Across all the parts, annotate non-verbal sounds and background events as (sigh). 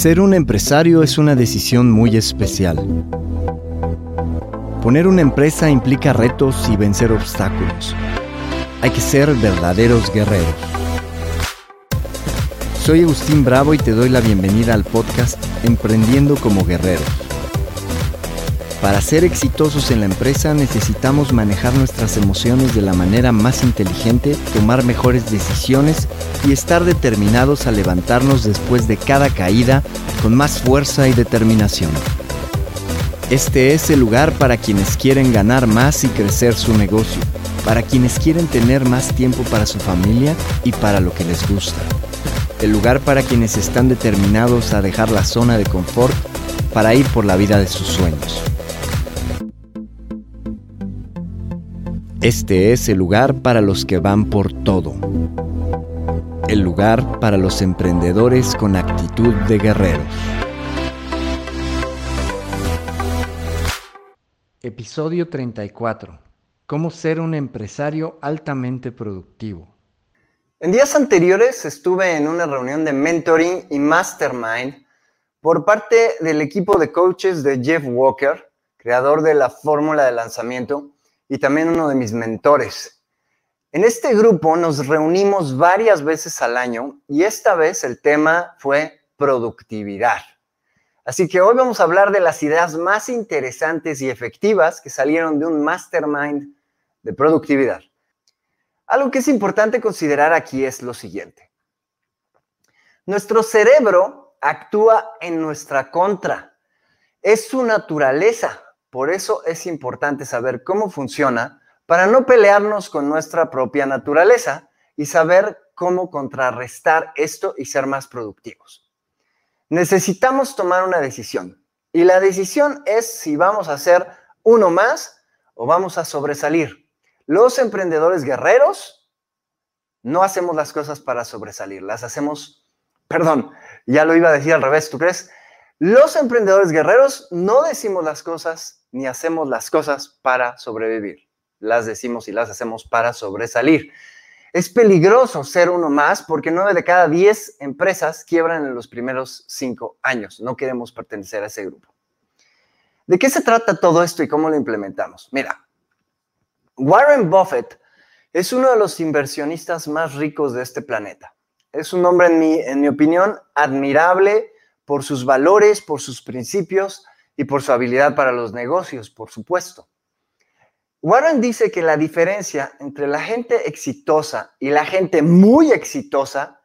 Ser un empresario es una decisión muy especial. Poner una empresa implica retos y vencer obstáculos. Hay que ser verdaderos guerreros. Soy Agustín Bravo y te doy la bienvenida al podcast Emprendiendo como Guerreros. Para ser exitosos en la empresa necesitamos manejar nuestras emociones de la manera más inteligente, tomar mejores decisiones y estar determinados a levantarnos después de cada caída con más fuerza y determinación. Este es el lugar para quienes quieren ganar más y crecer su negocio, para quienes quieren tener más tiempo para su familia y para lo que les gusta. El lugar para quienes están determinados a dejar la zona de confort para ir por la vida de sus sueños. Este es el lugar para los que van por todo. El lugar para los emprendedores con actitud de guerreros. Episodio 34. Cómo ser un empresario altamente productivo. En días anteriores estuve en una reunión de mentoring y mastermind por parte del equipo de coaches de Jeff Walker, creador de la fórmula de lanzamiento, y también uno de mis mentores. En este grupo nos reunimos varias veces al año y esta vez el tema fue productividad. Así que hoy vamos a hablar de las ideas más interesantes y efectivas que salieron de un mastermind de productividad. Algo que es importante considerar aquí es lo siguiente. Nuestro cerebro actúa en nuestra contra. Es su naturaleza. Por eso es importante saber cómo funciona para no pelearnos con nuestra propia naturaleza y saber cómo contrarrestar esto y ser más productivos. Necesitamos tomar una decisión y la decisión es si vamos a hacer uno más o vamos a sobresalir. Los emprendedores guerreros no hacemos las cosas para sobresalir, las hacemos, perdón, ya lo iba a decir al revés, ¿tú crees? Los emprendedores guerreros no decimos las cosas ni hacemos las cosas para sobrevivir. Las decimos y las hacemos para sobresalir. Es peligroso ser uno más porque nueve de cada diez empresas quiebran en los primeros cinco años. No queremos pertenecer a ese grupo. ¿De qué se trata todo esto y cómo lo implementamos? Mira, Warren Buffett es uno de los inversionistas más ricos de este planeta. Es un hombre, en mi, en mi opinión, admirable por sus valores, por sus principios y por su habilidad para los negocios, por supuesto. Warren dice que la diferencia entre la gente exitosa y la gente muy exitosa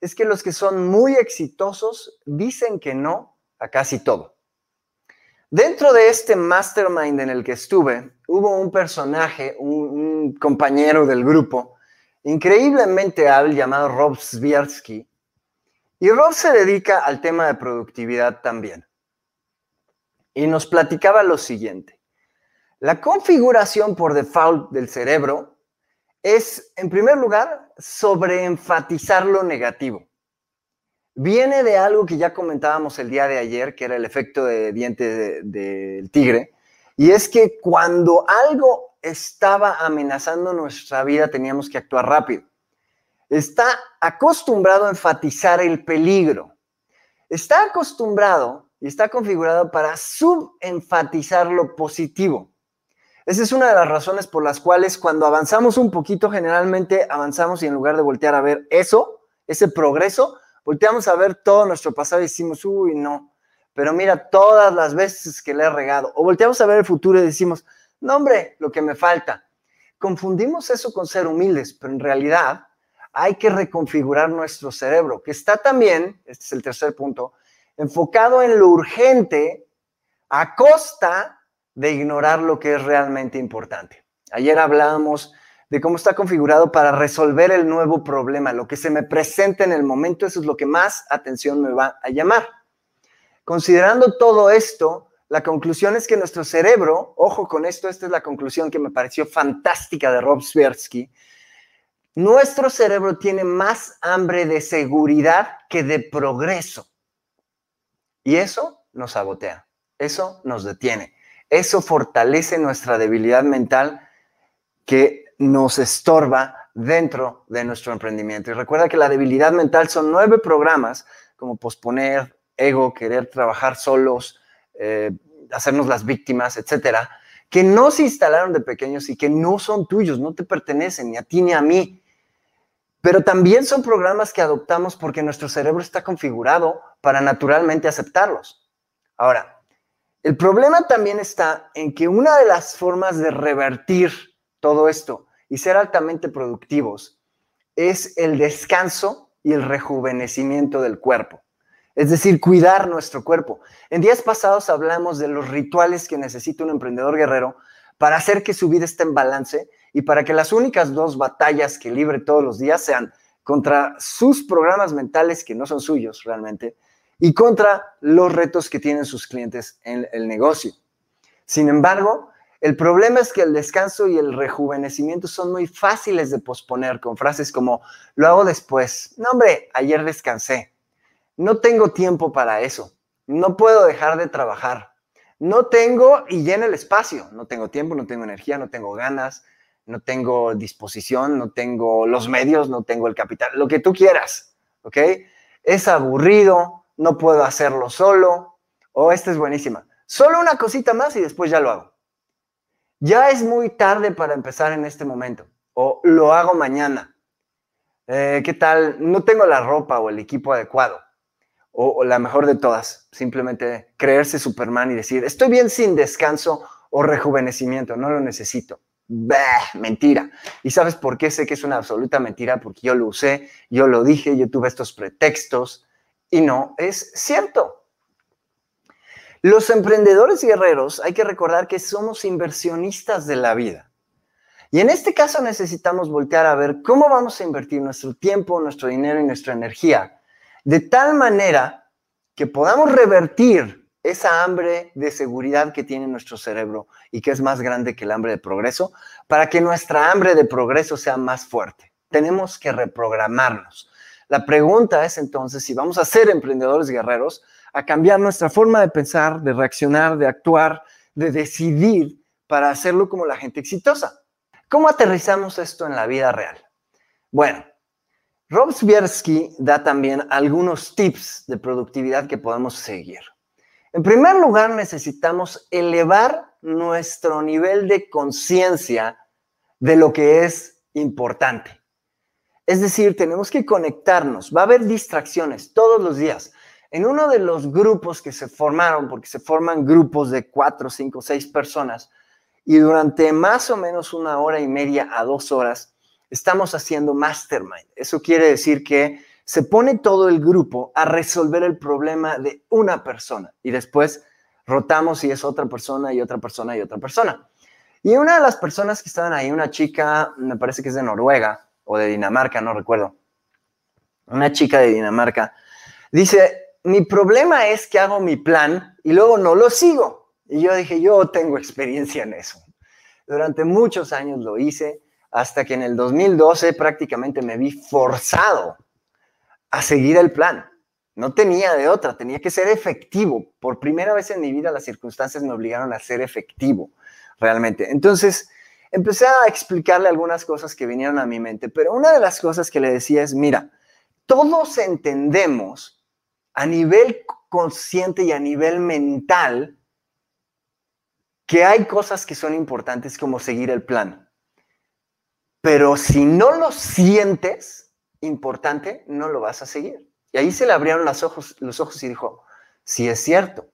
es que los que son muy exitosos dicen que no a casi todo. Dentro de este mastermind en el que estuve, hubo un personaje, un, compañero del grupo, increíblemente hábil llamado Rob Sviersky, y Rob se dedica al tema de productividad también. Y nos platicaba lo siguiente. La configuración por default del cerebro es, en primer lugar, sobreenfatizar lo negativo. Viene de algo que ya comentábamos el día de ayer, que era el efecto de diente del tigre, y es que cuando algo estaba amenazando nuestra vida teníamos que actuar rápido está acostumbrado a enfatizar el peligro. Está acostumbrado y está configurado para subenfatizar lo positivo. Esa es una de las razones por las cuales cuando avanzamos un poquito, generalmente avanzamos y en lugar de voltear a ver eso, ese progreso, volteamos a ver todo nuestro pasado y decimos, uy, no, pero mira todas las veces que le he regado. O volteamos a ver el futuro y decimos, no, hombre, lo que me falta. Confundimos eso con ser humildes, pero en realidad hay que reconfigurar nuestro cerebro, que está también, este es el tercer punto, enfocado en lo urgente a costa de ignorar lo que es realmente importante. Ayer hablábamos de cómo está configurado para resolver el nuevo problema, lo que se me presenta en el momento, eso es lo que más atención me va a llamar. Considerando todo esto, la conclusión es que nuestro cerebro, ojo con esto, esta es la conclusión que me pareció fantástica de Rob Swirsky, nuestro cerebro tiene más hambre de seguridad que de progreso. Y eso nos sabotea, eso nos detiene, eso fortalece nuestra debilidad mental que nos estorba dentro de nuestro emprendimiento. Y recuerda que la debilidad mental son nueve programas como posponer, ego, querer trabajar solos, eh, hacernos las víctimas, etcétera, que no se instalaron de pequeños y que no son tuyos, no te pertenecen ni a ti ni a mí. Pero también son programas que adoptamos porque nuestro cerebro está configurado para naturalmente aceptarlos. Ahora, el problema también está en que una de las formas de revertir todo esto y ser altamente productivos es el descanso y el rejuvenecimiento del cuerpo. Es decir, cuidar nuestro cuerpo. En días pasados hablamos de los rituales que necesita un emprendedor guerrero para hacer que su vida esté en balance y para que las únicas dos batallas que libre todos los días sean contra sus programas mentales que no son suyos realmente y contra los retos que tienen sus clientes en el negocio. Sin embargo, el problema es que el descanso y el rejuvenecimiento son muy fáciles de posponer con frases como lo hago después. No, hombre, ayer descansé. No tengo tiempo para eso. No puedo dejar de trabajar. No tengo y llena el espacio. No tengo tiempo, no tengo energía, no tengo ganas, no tengo disposición, no tengo los medios, no tengo el capital, lo que tú quieras. ¿Ok? Es aburrido, no puedo hacerlo solo, o esta es buenísima, solo una cosita más y después ya lo hago. Ya es muy tarde para empezar en este momento, o lo hago mañana. Eh, ¿Qué tal? No tengo la ropa o el equipo adecuado. O, la mejor de todas, simplemente creerse Superman y decir, estoy bien sin descanso o rejuvenecimiento, no lo necesito. Bah, mentira. ¿Y sabes por qué sé que es una absoluta mentira? Porque yo lo usé, yo lo dije, yo tuve estos pretextos, y no es cierto. Los emprendedores guerreros hay que recordar que somos inversionistas de la vida. Y en este caso necesitamos voltear a ver cómo vamos a invertir nuestro tiempo, nuestro dinero y nuestra energía de tal manera que podamos revertir esa hambre de seguridad que tiene nuestro cerebro y que es más grande que el hambre de progreso, para que nuestra hambre de progreso sea más fuerte. Tenemos que reprogramarnos. La pregunta es entonces si vamos a ser emprendedores guerreros, a cambiar nuestra forma de pensar, de reaccionar, de actuar, de decidir para hacerlo como la gente exitosa. ¿Cómo aterrizamos esto en la vida real? Bueno, Rob Swiersky da también algunos tips de productividad que podemos seguir. En primer lugar, necesitamos elevar nuestro nivel de conciencia de lo que es importante. Es decir, tenemos que conectarnos. Va a haber distracciones todos los días. En uno de los grupos que se formaron, porque se forman grupos de cuatro, cinco, seis personas, y durante más o menos una hora y media a dos horas, estamos haciendo mastermind. Eso quiere decir que se pone todo el grupo a resolver el problema de una persona y después rotamos y es otra persona y otra persona y otra persona. Y una de las personas que estaban ahí, una chica, me parece que es de Noruega, o de Dinamarca, no recuerdo. Una chica de Dinamarca dice, mi problema es que hago mi plan y luego no lo sigo. Y yo dije, yo tengo experiencia en eso. Durante muchos años lo hice, hasta que en el 2012 prácticamente me vi forzado a seguir el plan. No tenía de otra, tenía que ser efectivo. Por primera vez en mi vida las circunstancias me obligaron a ser efectivo, realmente. Entonces, empecé a explicarle algunas cosas que vinieron a mi mente, pero una de las cosas que le decía es, mira, todos entendemos a nivel consciente y a nivel mental que hay cosas que son importantes como seguir el plan. Pero si no lo sientes importante, no lo vas a seguir. Y ahí se le abrieron los ojos, los ojos y dijo, sí es cierto,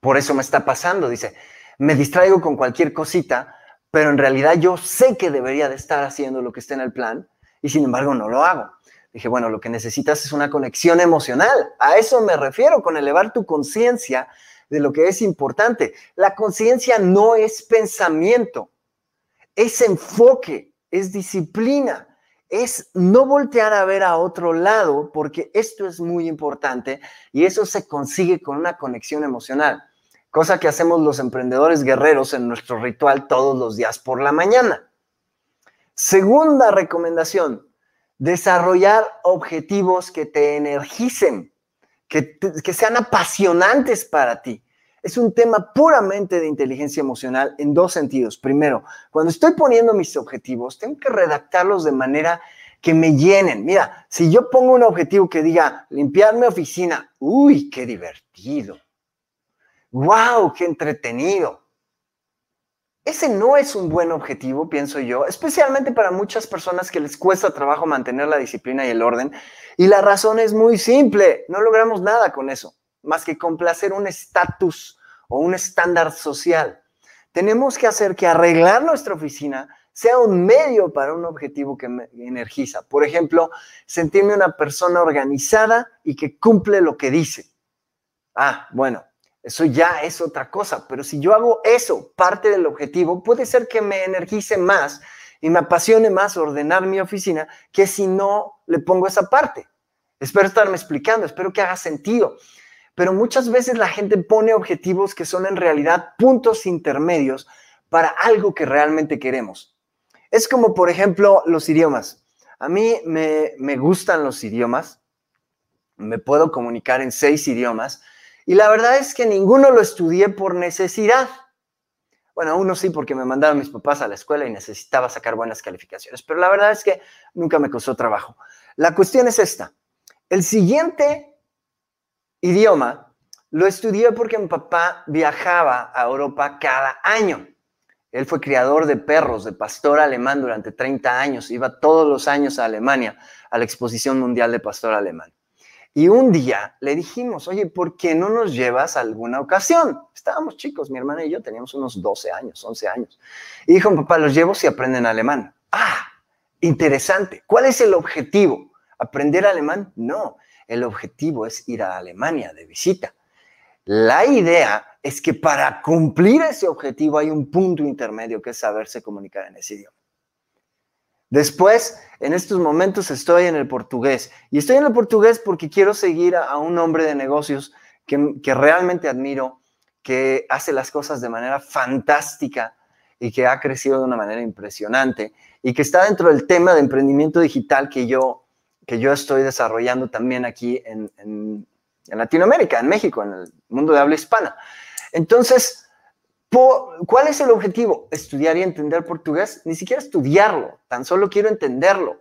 por eso me está pasando. Dice, me distraigo con cualquier cosita pero en realidad yo sé que debería de estar haciendo lo que está en el plan y sin embargo no lo hago. Dije, bueno, lo que necesitas es una conexión emocional. A eso me refiero con elevar tu conciencia de lo que es importante. La conciencia no es pensamiento, es enfoque, es disciplina, es no voltear a ver a otro lado porque esto es muy importante y eso se consigue con una conexión emocional cosa que hacemos los emprendedores guerreros en nuestro ritual todos los días por la mañana. Segunda recomendación, desarrollar objetivos que te energicen, que, que sean apasionantes para ti. Es un tema puramente de inteligencia emocional en dos sentidos. Primero, cuando estoy poniendo mis objetivos, tengo que redactarlos de manera que me llenen. Mira, si yo pongo un objetivo que diga limpiar mi oficina, uy, qué divertido. ¡Wow! ¡Qué entretenido! Ese no es un buen objetivo, pienso yo, especialmente para muchas personas que les cuesta trabajo mantener la disciplina y el orden. Y la razón es muy simple, no logramos nada con eso, más que complacer un estatus o un estándar social. Tenemos que hacer que arreglar nuestra oficina sea un medio para un objetivo que me energiza. Por ejemplo, sentirme una persona organizada y que cumple lo que dice. Ah, bueno, eso ya es otra cosa, pero si yo hago eso, parte del objetivo, puede ser que me energice más y me apasione más ordenar mi oficina que si no le pongo esa parte. Espero estarme explicando, espero que haga sentido. Pero muchas veces la gente pone objetivos que son en realidad puntos intermedios para algo que realmente queremos. Es como, por ejemplo, los idiomas. A mí me, me gustan los idiomas, me puedo comunicar en seis idiomas, y la verdad es que ninguno lo estudié por necesidad. Bueno, uno sí porque me mandaron mis papás a la escuela y necesitaba sacar buenas calificaciones, pero la verdad es que nunca me costó trabajo. La cuestión es esta. El siguiente idioma lo estudié porque mi papá viajaba a Europa cada año. Él fue criador de perros, de pastor alemán durante 30 años. Iba todos los años a Alemania, a la Exposición Mundial de Pastor Alemán. Y un día le dijimos, oye, ¿por qué no nos llevas a alguna ocasión? Estábamos chicos, mi hermana y yo teníamos unos 12 años, 11 años. Y dijo, papá, los llevo si aprenden alemán. Ah, interesante. ¿Cuál es el objetivo? ¿Aprender alemán? No, el objetivo es ir a Alemania de visita. La idea es que para cumplir ese objetivo hay un punto intermedio que es saberse comunicar en ese idioma. Después, en estos momentos estoy en el portugués. Y estoy en el portugués porque quiero seguir a, un hombre de negocios que, que, realmente admiro, que hace las cosas de manera fantástica y que ha crecido de una manera impresionante y que está dentro del tema de emprendimiento digital que yo, que yo estoy desarrollando también aquí en, en, Latinoamérica, en México, en el mundo de habla hispana. Entonces, ¿Cuál es el objetivo? ¿Estudiar y entender portugués? Ni siquiera estudiarlo, tan solo quiero entenderlo.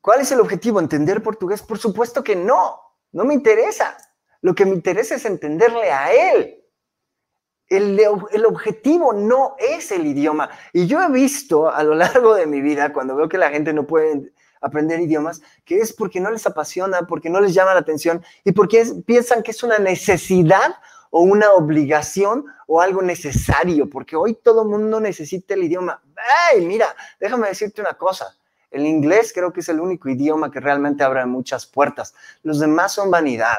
¿Cuál es el objetivo? ¿Entender portugués? Por supuesto que no, no me interesa. Lo que me interesa es entenderle a él. El, el, objetivo no es el idioma. Y yo he visto a lo largo de mi vida, cuando veo que la gente no puede aprender idiomas, que es porque no les apasiona, porque no les llama la atención y porque piensan que es una necesidad o una obligación o algo necesario, porque hoy todo el mundo necesita el idioma. ¡Ay, mira! Déjame decirte una cosa. El inglés creo que es el único idioma que realmente abre muchas puertas. Los demás son vanidad.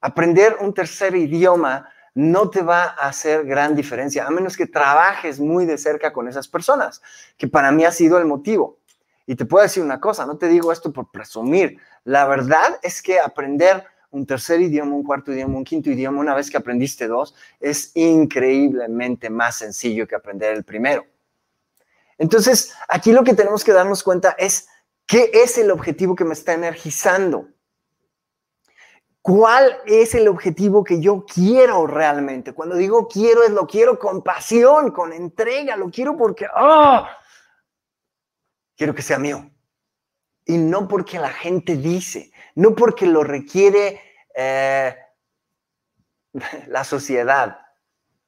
Aprender un tercer idioma no te va a hacer gran diferencia, a menos que trabajes muy de cerca con esas personas, que para mí ha sido el motivo. Y te puedo decir una cosa, no te digo esto por presumir. La verdad es que aprender un tercer idioma, un cuarto idioma, un quinto idioma, una vez que aprendiste dos, es increíblemente más sencillo que aprender el primero. Entonces, aquí lo que tenemos que darnos cuenta es qué es el objetivo que me está energizando. ¿Cuál es el objetivo que yo quiero realmente? Cuando digo quiero, es lo quiero con pasión, con entrega, lo quiero porque, ¡ah! Quiero que sea mío. Y no porque la gente dice, no porque lo requiere eh, (laughs) la sociedad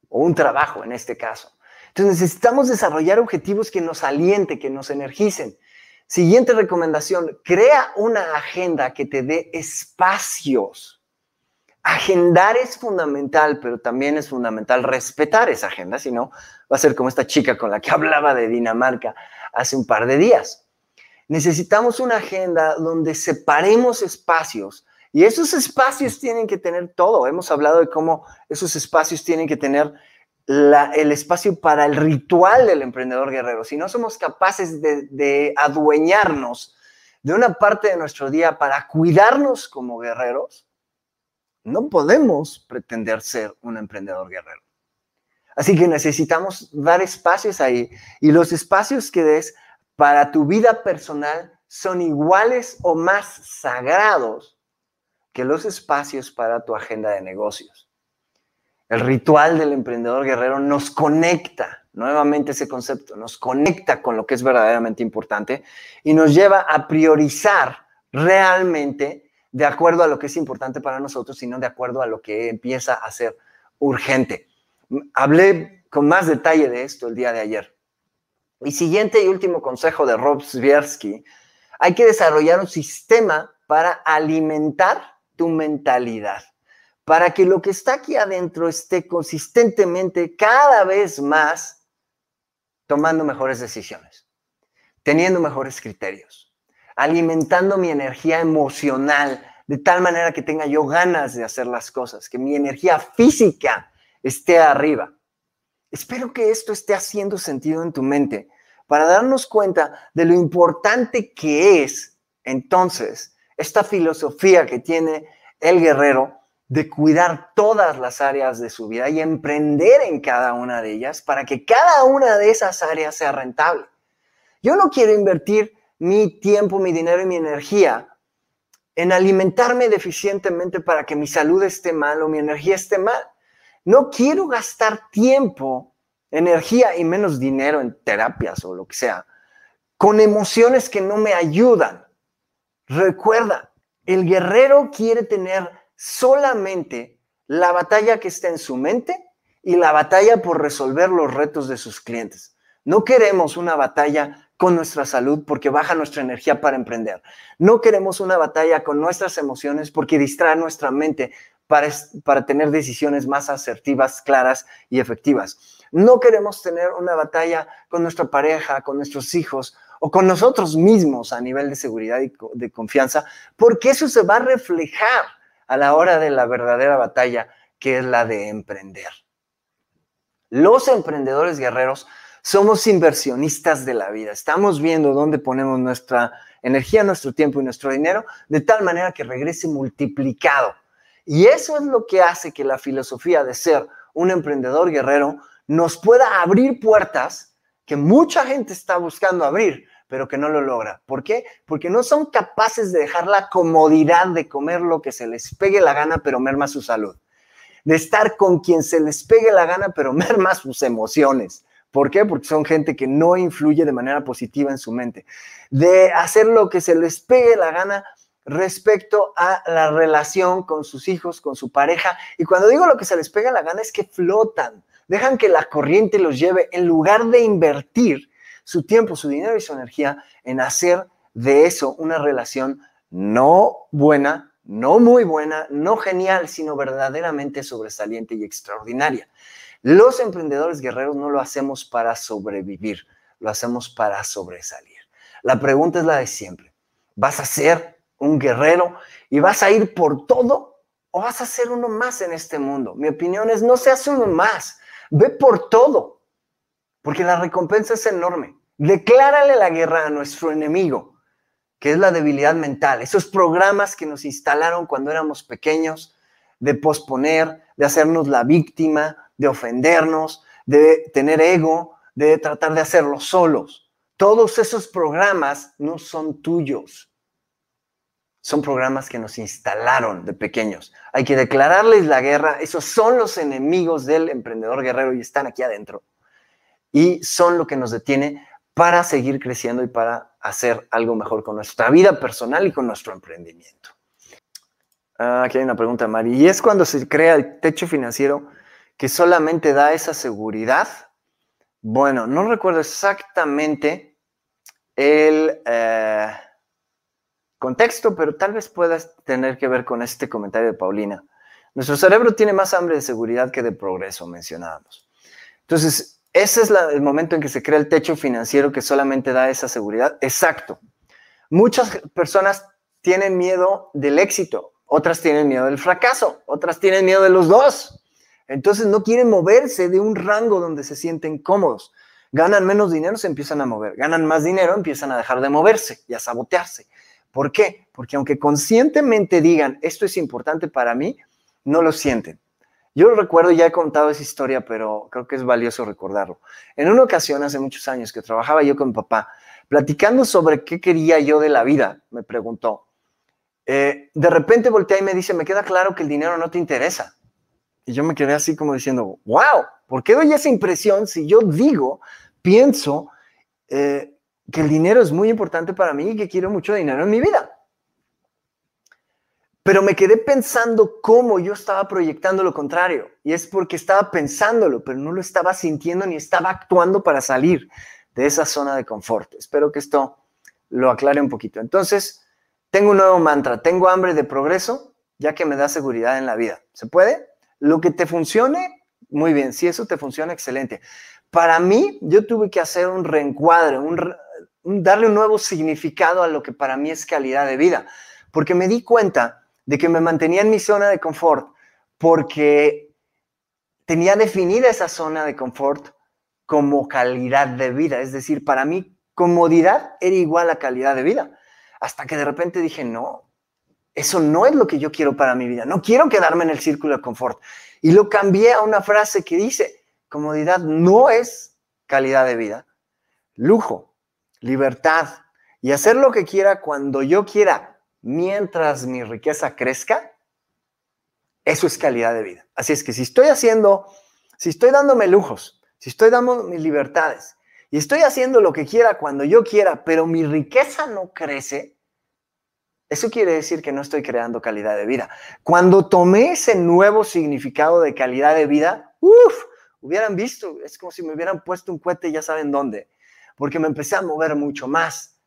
o un trabajo en este caso. Entonces necesitamos desarrollar objetivos que nos alienten, que nos energicen. Siguiente recomendación, crea una agenda que te dé espacios. Agendar es fundamental, pero también es fundamental respetar esa agenda, si no, va a ser como esta chica con la que (laughs) hablaba de Dinamarca hace un par de días. Necesitamos una agenda donde separemos espacios y esos espacios tienen que tener todo. Hemos hablado de cómo esos espacios tienen que tener el espacio para el ritual del emprendedor guerrero. Si no somos capaces de, de adueñarnos de una parte de nuestro día para cuidarnos como guerreros, no podemos pretender ser un emprendedor guerrero. Así que necesitamos dar espacios ahí y los espacios que des para tu vida personal son iguales o más sagrados que los espacios para tu agenda de negocios. El ritual del emprendedor guerrero nos conecta, nuevamente ese concepto, nos conecta con lo que es verdaderamente importante y nos lleva a priorizar realmente de acuerdo a lo que es importante para nosotros, sino de acuerdo a lo que empieza a ser urgente. Hablé con más detalle de esto el día de ayer. Y siguiente y último consejo de Rob hay que desarrollar un sistema para alimentar tu mentalidad, para que lo que está aquí adentro esté consistentemente cada vez más tomando mejores decisiones, teniendo mejores criterios, alimentando mi energía emocional de tal manera que tenga yo ganas de hacer las cosas, que mi energía física esté arriba. Espero que esto esté haciendo sentido en tu mente para darnos cuenta de lo importante que es entonces esta filosofía que tiene el guerrero de cuidar todas las áreas de su vida y emprender en cada una de ellas para que cada una de esas áreas sea rentable. Yo no quiero invertir mi tiempo, mi dinero y mi energía en alimentarme deficientemente para que mi salud esté mal o mi energía esté mal. No quiero gastar tiempo, energía y menos dinero en terapias o lo que sea, con emociones que no me ayudan. Recuerda, el guerrero quiere tener solamente la batalla que está en su mente y la batalla por resolver los retos de sus clientes. No queremos una batalla con nuestra salud porque baja nuestra energía para emprender. No queremos una batalla con nuestras emociones porque distrae nuestra mente para, tener decisiones más asertivas, claras y efectivas. No queremos tener una batalla con nuestra pareja, con nuestros hijos o con nosotros mismos a nivel de seguridad y de confianza, porque eso se va a reflejar a la hora de la verdadera batalla, que es la de emprender. Los emprendedores guerreros somos inversionistas de la vida. Estamos viendo dónde ponemos nuestra energía, nuestro tiempo y nuestro dinero de tal manera que regrese multiplicado. Y eso es lo que hace que la filosofía de ser un emprendedor guerrero nos pueda abrir puertas que mucha gente está buscando abrir, pero que no lo logra. ¿Por qué? Porque no son capaces de dejar la comodidad de comer lo que se les pegue la gana, pero merma su salud. De estar con quien se les pegue la gana, pero (laughs) merma sus emociones. ¿Por qué? Porque son gente que no influye de manera positiva en su mente. De hacer lo que se les pegue la gana respecto a la relación con sus hijos, con su pareja. Y cuando digo lo que se les pega la gana es que flotan, dejan que la corriente los lleve en lugar de invertir su tiempo, su dinero y su energía en hacer de eso una relación no buena, no muy buena, no genial, sino verdaderamente sobresaliente y extraordinaria. Los emprendedores guerreros no lo hacemos para sobrevivir, lo hacemos para sobresalir. La pregunta es la de siempre. ¿Vas a ser un guerrero y vas a ir por todo o vas a ser uno más en este mundo? Mi opinión es no seas uno más, ve por todo, porque la recompensa es enorme. Declárale la guerra a nuestro enemigo, que es la debilidad mental, esos programas que nos instalaron cuando éramos pequeños, de posponer, de hacernos la víctima, de ofendernos, de tener ego, de tratar de hacerlo solos. Todos esos programas no son tuyos. Son programas que nos instalaron de pequeños. Hay que declararles la guerra. Esos son los enemigos del emprendedor guerrero y están aquí adentro. Y son lo que nos detiene para seguir creciendo y para hacer algo mejor con nuestra vida personal y con nuestro emprendimiento. Ah, aquí hay una pregunta, Mari. ¿Y es cuando se crea el techo financiero que solamente da esa seguridad? Bueno, no recuerdo exactamente el eh, contexto, pero tal vez puedas tener que ver con este comentario de Paulina. Nuestro cerebro tiene más hambre de seguridad que de progreso, mencionábamos. Entonces, ese es el momento en que se crea el techo financiero que solamente da esa seguridad. Exacto. Muchas personas tienen miedo del éxito, otras tienen miedo del fracaso, otras tienen miedo de los dos. Entonces no quieren moverse de un rango donde se sienten cómodos. Ganan menos dinero, se empiezan a mover. Ganan más dinero, empiezan a dejar de moverse y a sabotearse. ¿Por qué? Porque aunque conscientemente digan, esto es importante para mí, no lo sienten. Yo recuerdo, ya he contado esa historia, pero creo que es valioso recordarlo. En una ocasión, hace muchos años, que trabajaba yo con mi papá, platicando sobre qué quería yo de la vida, me preguntó. Eh, de repente voltea y me dice, me queda claro que el dinero no te interesa. Y yo me quedé así como diciendo, wow, ¿por qué doy esa impresión si yo digo, pienso eh, que el dinero es muy importante para mí y que quiero mucho dinero en mi vida? Pero me quedé pensando cómo yo estaba proyectando lo contrario. Y es porque estaba pensándolo, pero no lo estaba sintiendo ni estaba actuando para salir de esa zona de confort. Espero que esto lo aclare un poquito. Entonces, tengo un nuevo mantra. Tengo hambre de progreso, ya que me da seguridad en la vida. ¿Se puede? Lo que te funcione, muy bien. Si eso te funciona, excelente. Para mí, yo tuve que hacer un reencuadre, un, darle un nuevo significado a lo que para mí es calidad de vida, porque me di cuenta de que me mantenía en mi zona de confort, porque tenía definida esa zona de confort como calidad de vida. Es decir, para mí, comodidad era igual a calidad de vida. Hasta que de repente dije, no, eso no es lo que yo quiero para mi vida. No quiero quedarme en el círculo de confort. Y lo cambié a una frase que dice, comodidad no es calidad de vida. Lujo, libertad y hacer lo que quiera cuando yo quiera, mientras mi riqueza crezca, eso es calidad de vida. Así es que si estoy haciendo, si estoy dándome lujos, si estoy dando mis libertades y estoy haciendo lo que quiera cuando yo quiera, pero mi riqueza no crece, eso quiere decir que no estoy creando calidad de vida. Cuando tomé ese nuevo significado de calidad de vida, uff, hubieran visto, es como si me hubieran puesto un cohete, ya saben dónde, porque me empecé a mover mucho más.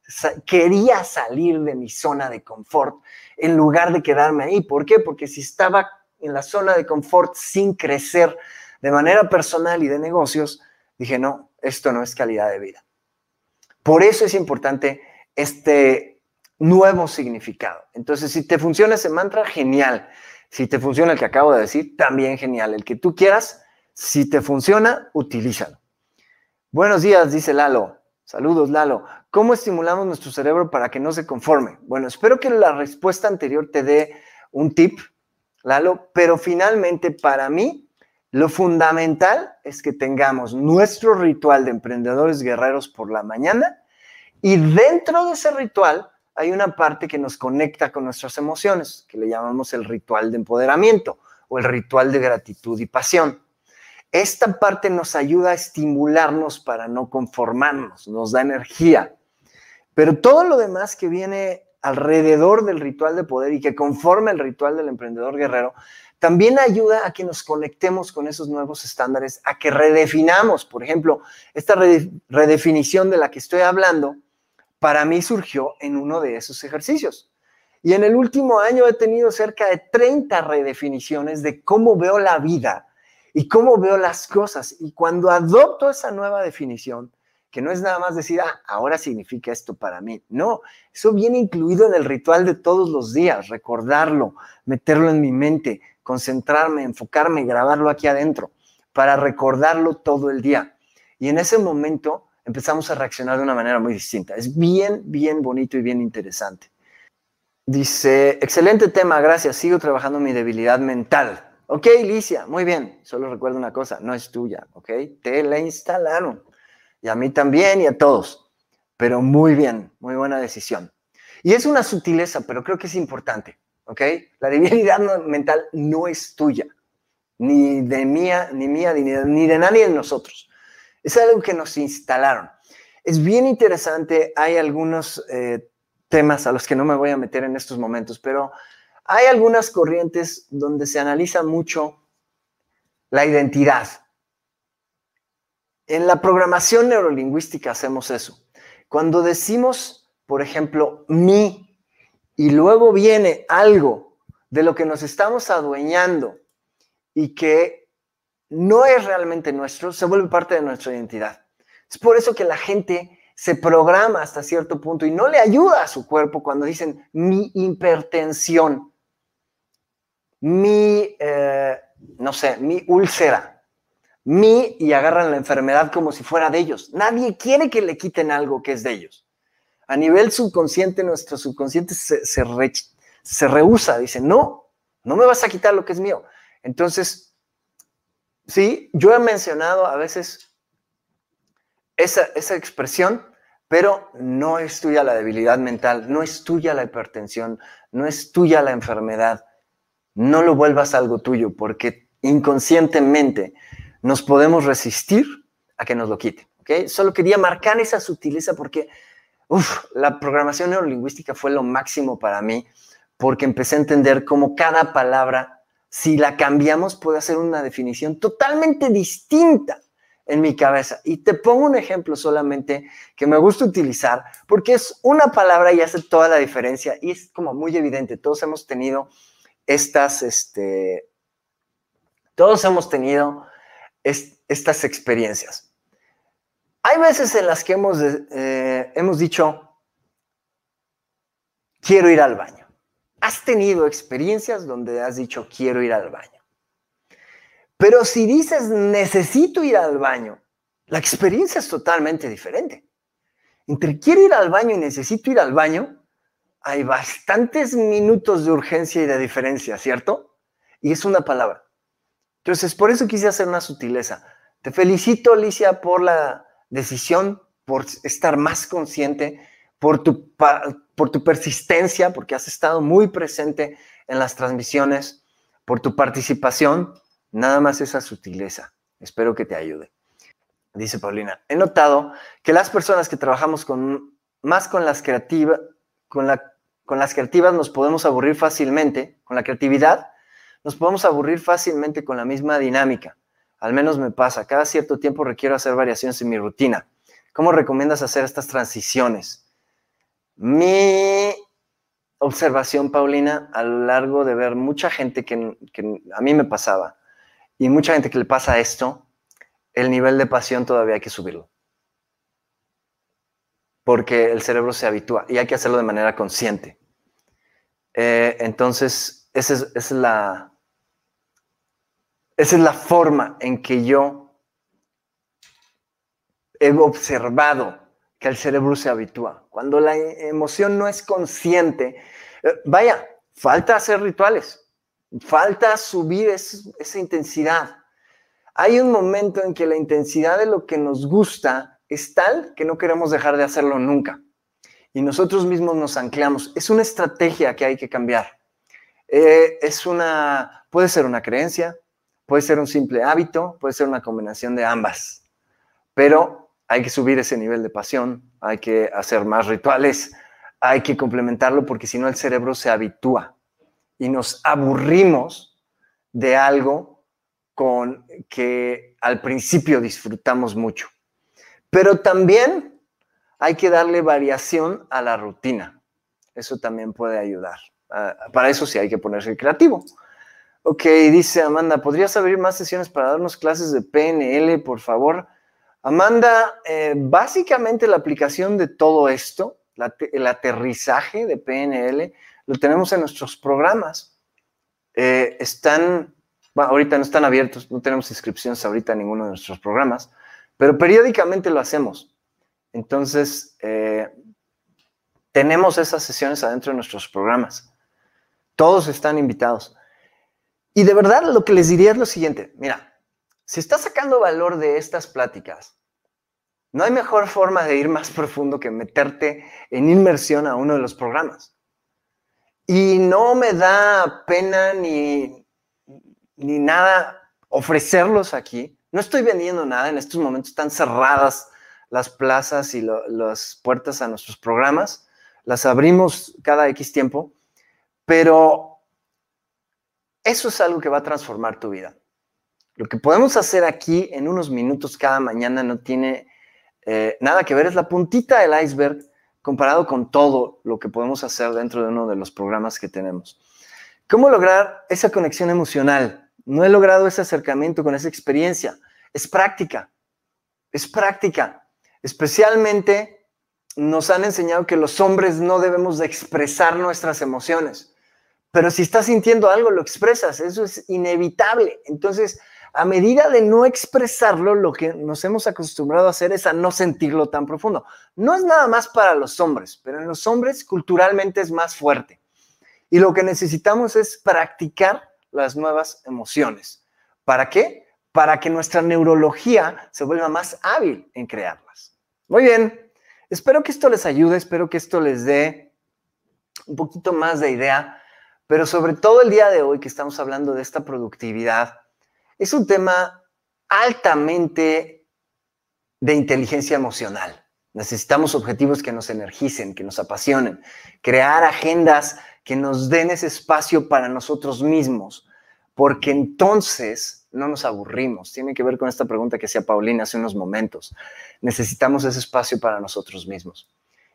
Quería salir de mi zona de confort en lugar de quedarme ahí. ¿Por qué? Porque si estaba en la zona de confort sin crecer de manera personal y de negocios, dije, no, esto no es calidad de vida. Por eso es importante este nuevo significado. Entonces, si te funciona ese mantra, genial. Si te funciona el que acabo de decir, también genial. El que tú quieras, si te funciona, utilízalo. Buenos días, dice Lalo. Saludos, Lalo. ¿Cómo estimulamos nuestro cerebro para que no se conforme? Bueno, espero que la respuesta anterior te dé un tip, Lalo, pero finalmente para mí lo fundamental es que tengamos nuestro ritual de emprendedores guerreros por la mañana y dentro de ese ritual hay una parte que nos conecta con nuestras emociones, que le llamamos el ritual de empoderamiento o el ritual de gratitud y pasión. Esta parte nos ayuda a estimularnos para no conformarnos, nos da energía. Pero todo lo demás que viene alrededor del ritual de poder y que conforma el ritual del emprendedor guerrero, también ayuda a que nos conectemos con esos nuevos estándares, a que redefinamos, por ejemplo, esta redefinición de la que estoy hablando, para mí surgió en uno de esos ejercicios. Y en el último año he tenido cerca de 30 redefiniciones de cómo veo la vida y cómo veo las cosas. Y cuando adopto esa nueva definición, que no es nada más decir, ah, ahora significa esto para mí. No, eso viene incluido en el ritual de todos los días, recordarlo, meterlo en mi mente, concentrarme, enfocarme, grabarlo aquí adentro, para recordarlo todo el día. Y en ese momento empezamos a reaccionar de una manera muy distinta. Es bien, bien bonito y bien interesante. Dice, excelente tema, gracias. Sigo trabajando mi debilidad mental. Ok, Licia, muy bien. Solo recuerda una cosa, no es tuya, ¿ok? Te la instalaron. Y a mí también y a todos. Pero muy bien, muy buena decisión. Y es una sutileza, pero creo que es importante, ¿ok? La debilidad mental no es tuya, ni de mía, ni mía, ni de nadie de nosotros. Es algo que nos instalaron. Es bien interesante, hay algunos eh, temas a los que no me voy a meter en estos momentos, pero hay algunas corrientes donde se analiza mucho la identidad. En la programación neurolingüística hacemos eso. Cuando decimos, por ejemplo, mi, y luego viene algo de lo que nos estamos adueñando y que no es realmente nuestro, se vuelve parte de nuestra identidad. Es por eso que la gente se programa hasta cierto punto y no le ayuda a su cuerpo cuando dicen mi hipertensión, mi, eh, no sé, mi úlcera, mi y agarran la enfermedad como si fuera de ellos. Nadie quiere que le quiten algo que es de ellos. A nivel subconsciente, nuestro subconsciente se, se, se rehúsa, dice, no, no me vas a quitar lo que es mío. Entonces, Sí, yo he mencionado a veces esa, esa expresión, pero no es tuya la debilidad mental, no es tuya la hipertensión, no es tuya la enfermedad. No lo vuelvas algo tuyo, porque inconscientemente nos podemos resistir a que nos lo quiten. ¿okay? Solo quería marcar esa sutileza porque la programación neurolingüística fue lo máximo para mí porque empecé a entender cómo cada palabra, si la cambiamos, puede hacer una definición totalmente distinta en mi cabeza. Y te pongo un ejemplo solamente que me gusta utilizar porque es una palabra y hace toda la diferencia y es como muy evidente. Todos hemos tenido estas, este, todos hemos tenido estas experiencias. Hay veces en las que hemos, eh, hemos dicho, quiero ir al baño. ¿Has tenido experiencias donde has dicho, quiero ir al baño? Pero si dices, necesito ir al baño, la experiencia es totalmente diferente. Entre quiero ir al baño y necesito ir al baño, hay bastantes minutos de urgencia y de diferencia, ¿cierto? Y es una palabra. Entonces, por eso quise hacer una sutileza. Te felicito, Alicia, por la decisión, por estar más consciente, por tu, por tu persistencia, porque has estado muy presente en las transmisiones, por tu participación. Nada más esa sutileza. Espero que te ayude. Dice Paulina, he notado que las personas que trabajamos más con las, creativas, con, la, con las creativas nos podemos aburrir fácilmente, con la creatividad nos podemos aburrir fácilmente con la misma dinámica. Al menos me pasa. Cada cierto tiempo requiero hacer variaciones en mi rutina. ¿Cómo recomiendas hacer estas transiciones? Mi observación, Paulina, a lo largo de ver mucha gente que, a mí me pasaba y mucha gente que le pasa esto, el nivel de pasión todavía hay que subirlo. Porque el cerebro se habitúa y hay que hacerlo de manera consciente. Eh, entonces, esa es la, esa es la forma en que yo he observado que el cerebro se habitúa. Cuando la emoción no es consciente, eh, vaya, falta hacer rituales, falta subir esa intensidad. Hay un momento en que la intensidad de lo que nos gusta es tal que no queremos dejar de hacerlo nunca. Y nosotros mismos nos anclamos. Es una estrategia que hay que cambiar. Eh, es una, puede ser una creencia, Puede ser un simple hábito, puede ser una combinación de ambas, pero hay que subir ese nivel de pasión, hay que hacer más rituales, hay que complementarlo porque si no el cerebro se habitúa y nos aburrimos de algo con que al principio disfrutamos mucho. Pero también hay que darle variación a la rutina. Eso también puede ayudar. Ah, para eso sí hay que ponerse creativo. Ok, dice Amanda, ¿podrías abrir más sesiones para darnos clases de PNL, por favor? Amanda, eh, básicamente la aplicación de todo esto, el aterrizaje de PNL, lo tenemos en nuestros programas. Eh, están, ahorita no están abiertos, no tenemos inscripciones ahorita en ninguno de nuestros programas, pero periódicamente lo hacemos. Entonces, eh, tenemos esas sesiones adentro de nuestros programas. Todos están invitados. Y de verdad lo que les diría es lo siguiente, mira, si estás sacando valor de estas pláticas, no hay mejor forma de ir más profundo que meterte en inmersión a uno de los programas. Y no me da pena ni, ni nada ofrecerlos aquí. No estoy vendiendo nada, en estos momentos están cerradas las plazas y las puertas a nuestros programas. Las abrimos cada X tiempo, pero eso es algo que va a transformar tu vida. Lo que podemos hacer aquí en unos minutos cada mañana no tiene eh, nada que ver, es la puntita del iceberg comparado con todo lo que podemos hacer dentro de uno de los programas que tenemos. ¿Cómo lograr esa conexión emocional? No he logrado ese acercamiento con esa experiencia. Es práctica, es práctica. Especialmente nos han enseñado que los hombres no debemos de expresar nuestras emociones. Pero si estás sintiendo algo, lo expresas, eso es inevitable. Entonces, a medida de no expresarlo, lo que nos hemos acostumbrado a hacer es a no sentirlo tan profundo. No es nada más para los hombres, pero en los hombres culturalmente es más fuerte. Y lo que necesitamos es practicar las nuevas emociones. ¿Para qué? Para que nuestra neurología se vuelva más hábil en crearlas. Muy bien, espero que esto les ayude, espero que esto les dé un poquito más de idea pero sobre todo el día de hoy que estamos hablando de esta productividad, es un tema altamente de inteligencia emocional. Necesitamos objetivos que nos energicen, que nos apasionen, crear agendas que nos den ese espacio para nosotros mismos, porque entonces no nos aburrimos. Tiene que ver con esta pregunta que hacía Paulina hace unos momentos. Necesitamos ese espacio para nosotros mismos.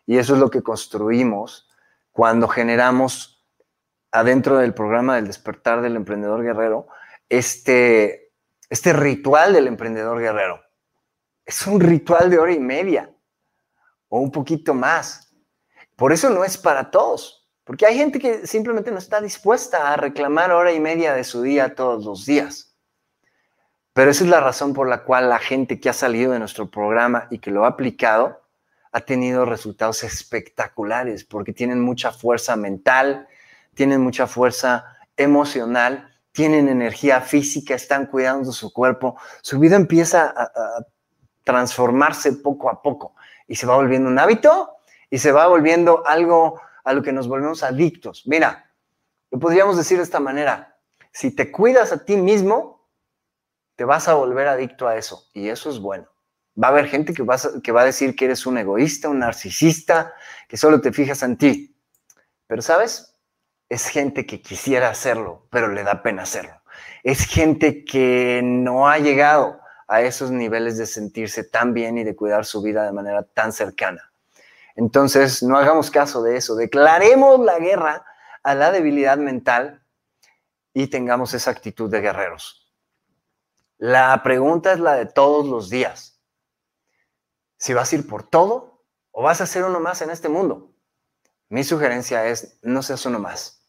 Y eso es lo que construimos cuando generamos adentro del programa del despertar del emprendedor guerrero este, este ritual del emprendedor guerrero. Es un ritual de hora y media o un poquito más. Por eso no es para todos, porque hay gente que simplemente no está dispuesta a reclamar hora y media de su día todos los días. Pero esa es la razón por la cual la gente que ha salido de nuestro programa y que lo ha aplicado ha tenido resultados espectaculares, porque tienen mucha fuerza mental, tienen mucha fuerza emocional, tienen energía física, están cuidando su cuerpo, su vida empieza a, a transformarse poco a poco y se va volviendo un hábito y se va volviendo algo a lo que nos volvemos adictos. Mira, lo podríamos decir de esta manera, si te cuidas a ti mismo, te vas a volver adicto a eso y eso es bueno. Va a haber gente que, va a decir que eres un egoísta, un narcisista, que solo te fijas en ti. Pero sabes, es gente que quisiera hacerlo, pero le da pena hacerlo. Es gente que no ha llegado a esos niveles de sentirse tan bien y de cuidar su vida de manera tan cercana. Entonces, no hagamos caso de eso. Declaremos la guerra a la debilidad mental y tengamos esa actitud de guerreros. La pregunta es la de todos los días. Si vas a ir por todo o vas a ser uno más en este mundo. Mi sugerencia es, no seas uno más.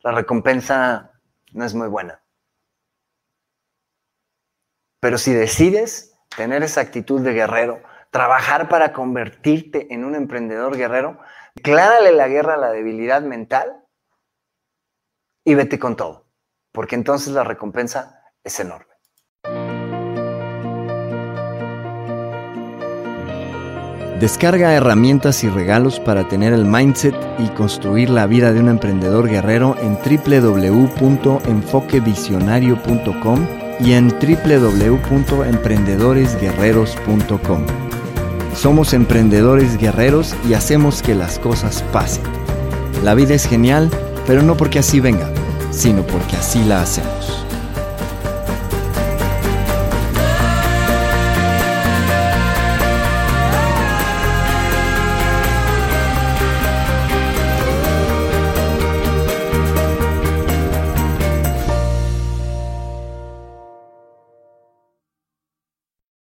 La recompensa no es muy buena. Pero si decides tener esa actitud de guerrero, trabajar para convertirte en un emprendedor guerrero, declárale la guerra a la debilidad mental y vete con todo, porque entonces la recompensa es enorme. Descarga herramientas y regalos para tener el mindset y construir la vida de un emprendedor guerrero en www.enfoquevisionario.com y en www.emprendedoresguerreros.com. Somos emprendedores guerreros y hacemos que las cosas pasen. La vida es genial, pero no porque así venga, sino porque así la hacemos.